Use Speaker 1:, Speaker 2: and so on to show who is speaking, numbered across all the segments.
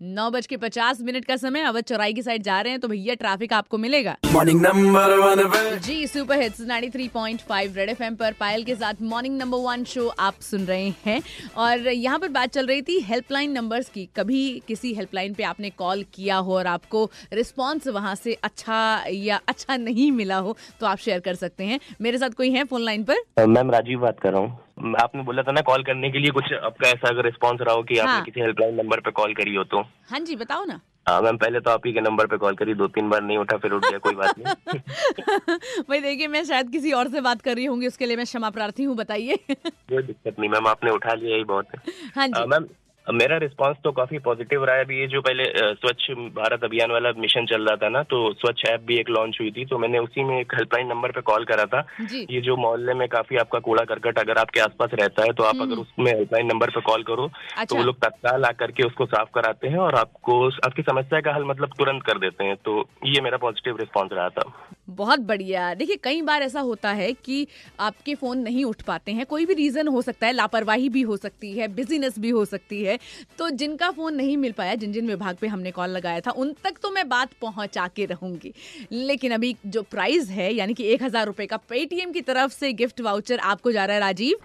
Speaker 1: नौ बज के पचास मिनट का समय अवध चौराई की साइड जा रहे हैं तो भैया ट्रैफ़िक आपको मिलेगा।
Speaker 2: मॉर्निंग नंबर वन
Speaker 1: जी सुपर हिट्स 93.5 रेड एफएम पर पायल के साथ मॉर्निंग नंबर वन शो आप सुन रहे हैं। और यहाँ पर बात चल रही थी हेल्पलाइन नंबर्स की। कभी किसी हेल्पलाइन पे आपने कॉल किया हो और आपको रिस्पॉन्स वहाँ से अच्छा या अच्छा नहीं मिला हो तो आप शेयर कर सकते हैं। मेरे साथ कोई है फ़ोन लाइन पर?
Speaker 3: मैम राजीव बात कर रहा हूँ। आपने बोला था ना कॉल करने के लिए कुछ आपका ऐसा अगर रिस्पॉन्स रहा हो कि
Speaker 1: हाँ।
Speaker 3: आपने किसी हेल्पलाइन नंबर पे कॉल करी हो तो।
Speaker 1: हाँ जी बताओ ना।
Speaker 3: हाँ मैम पहले तो आप ही के नंबर पे कॉल करी दो तीन बार नहीं उठा फिर उठ गया कोई बात नहीं।
Speaker 1: भाई देखिए मैं शायद किसी और से बात कर रही होंगी उसके लिए मैं क्षमा प्रार्थी हूँ बताइए।
Speaker 3: कोई दिक्कत नहीं मैम आपने उठा लिया ही बहुत है।
Speaker 1: हाँ जी।
Speaker 3: मैम मेरा रिस्पांस तो काफ़ी पॉजिटिव रहा है। अभी ये जो पहले स्वच्छ भारत अभियान वाला मिशन चल रहा था ना तो स्वच्छ ऐप भी एक लॉन्च हुई थी तो मैंने उसी में एक हेल्पलाइन नंबर पे कॉल करा था। ये जो मोहल्ले में काफ़ी आपका कूड़ा करकट अगर आपके आसपास रहता है तो आप अगर उसमें हेल्पलाइन नंबर पे कॉल करो अच्छा। तो
Speaker 1: अच्छा।
Speaker 3: वो लोग तत्काल आकर के उसको साफ़ कराते हैं और आपको आपकी समस्या का हल मतलब तुरंत कर देते हैं। तो ये मेरा पॉजिटिव रिस्पॉन्स रहा था।
Speaker 1: बहुत बढ़िया। देखिए कई बार ऐसा होता है कि आपके फ़ोन नहीं उठ पाते हैं। कोई भी रीजन हो सकता है लापरवाही भी हो सकती है बिजीनेस भी हो सकती है। तो जिनका फ़ोन नहीं मिल पाया, जिन जिन विभाग पे हमने कॉल लगाया था, उन तक तो मैं बात पहुँचा के रहूँगी। लेकिन अभी जो प्राइस है, यानी कि एक हज़ार रुपए का पेटीएम की तरफ़ से गिफ्ट वाउचर आपको जा रहा है, राजीव।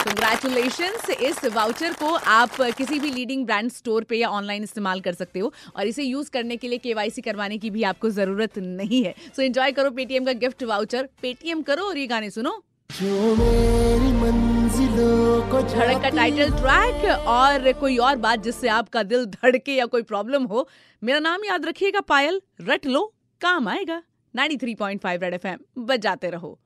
Speaker 1: कंग्रेचुलेशन इस वाउचर को आप किसी भी लीडिंग ब्रांड स्टोर पे या ऑनलाइन इस्तेमाल कर सकते हो, और इसे यूज़ करने के लिए केवाईसी करवाने की भी आपको ज़रूरत नहीं है। सो so एंजॉय करो पेटीएम का गिफ्ट वाउचर पेटीएम करो और ये गाने सुनो।
Speaker 2: जो मेरी मंजिलों को
Speaker 1: धड़क का टाइटल ट्रैक और कोई और बात जिससे आपका दिल धड़के या कोई प्रॉब्लम हो मेरा नाम याद रखिएगा पायल। रट लो काम आएगा। 93.5 रेड एफएम बजाते रहो।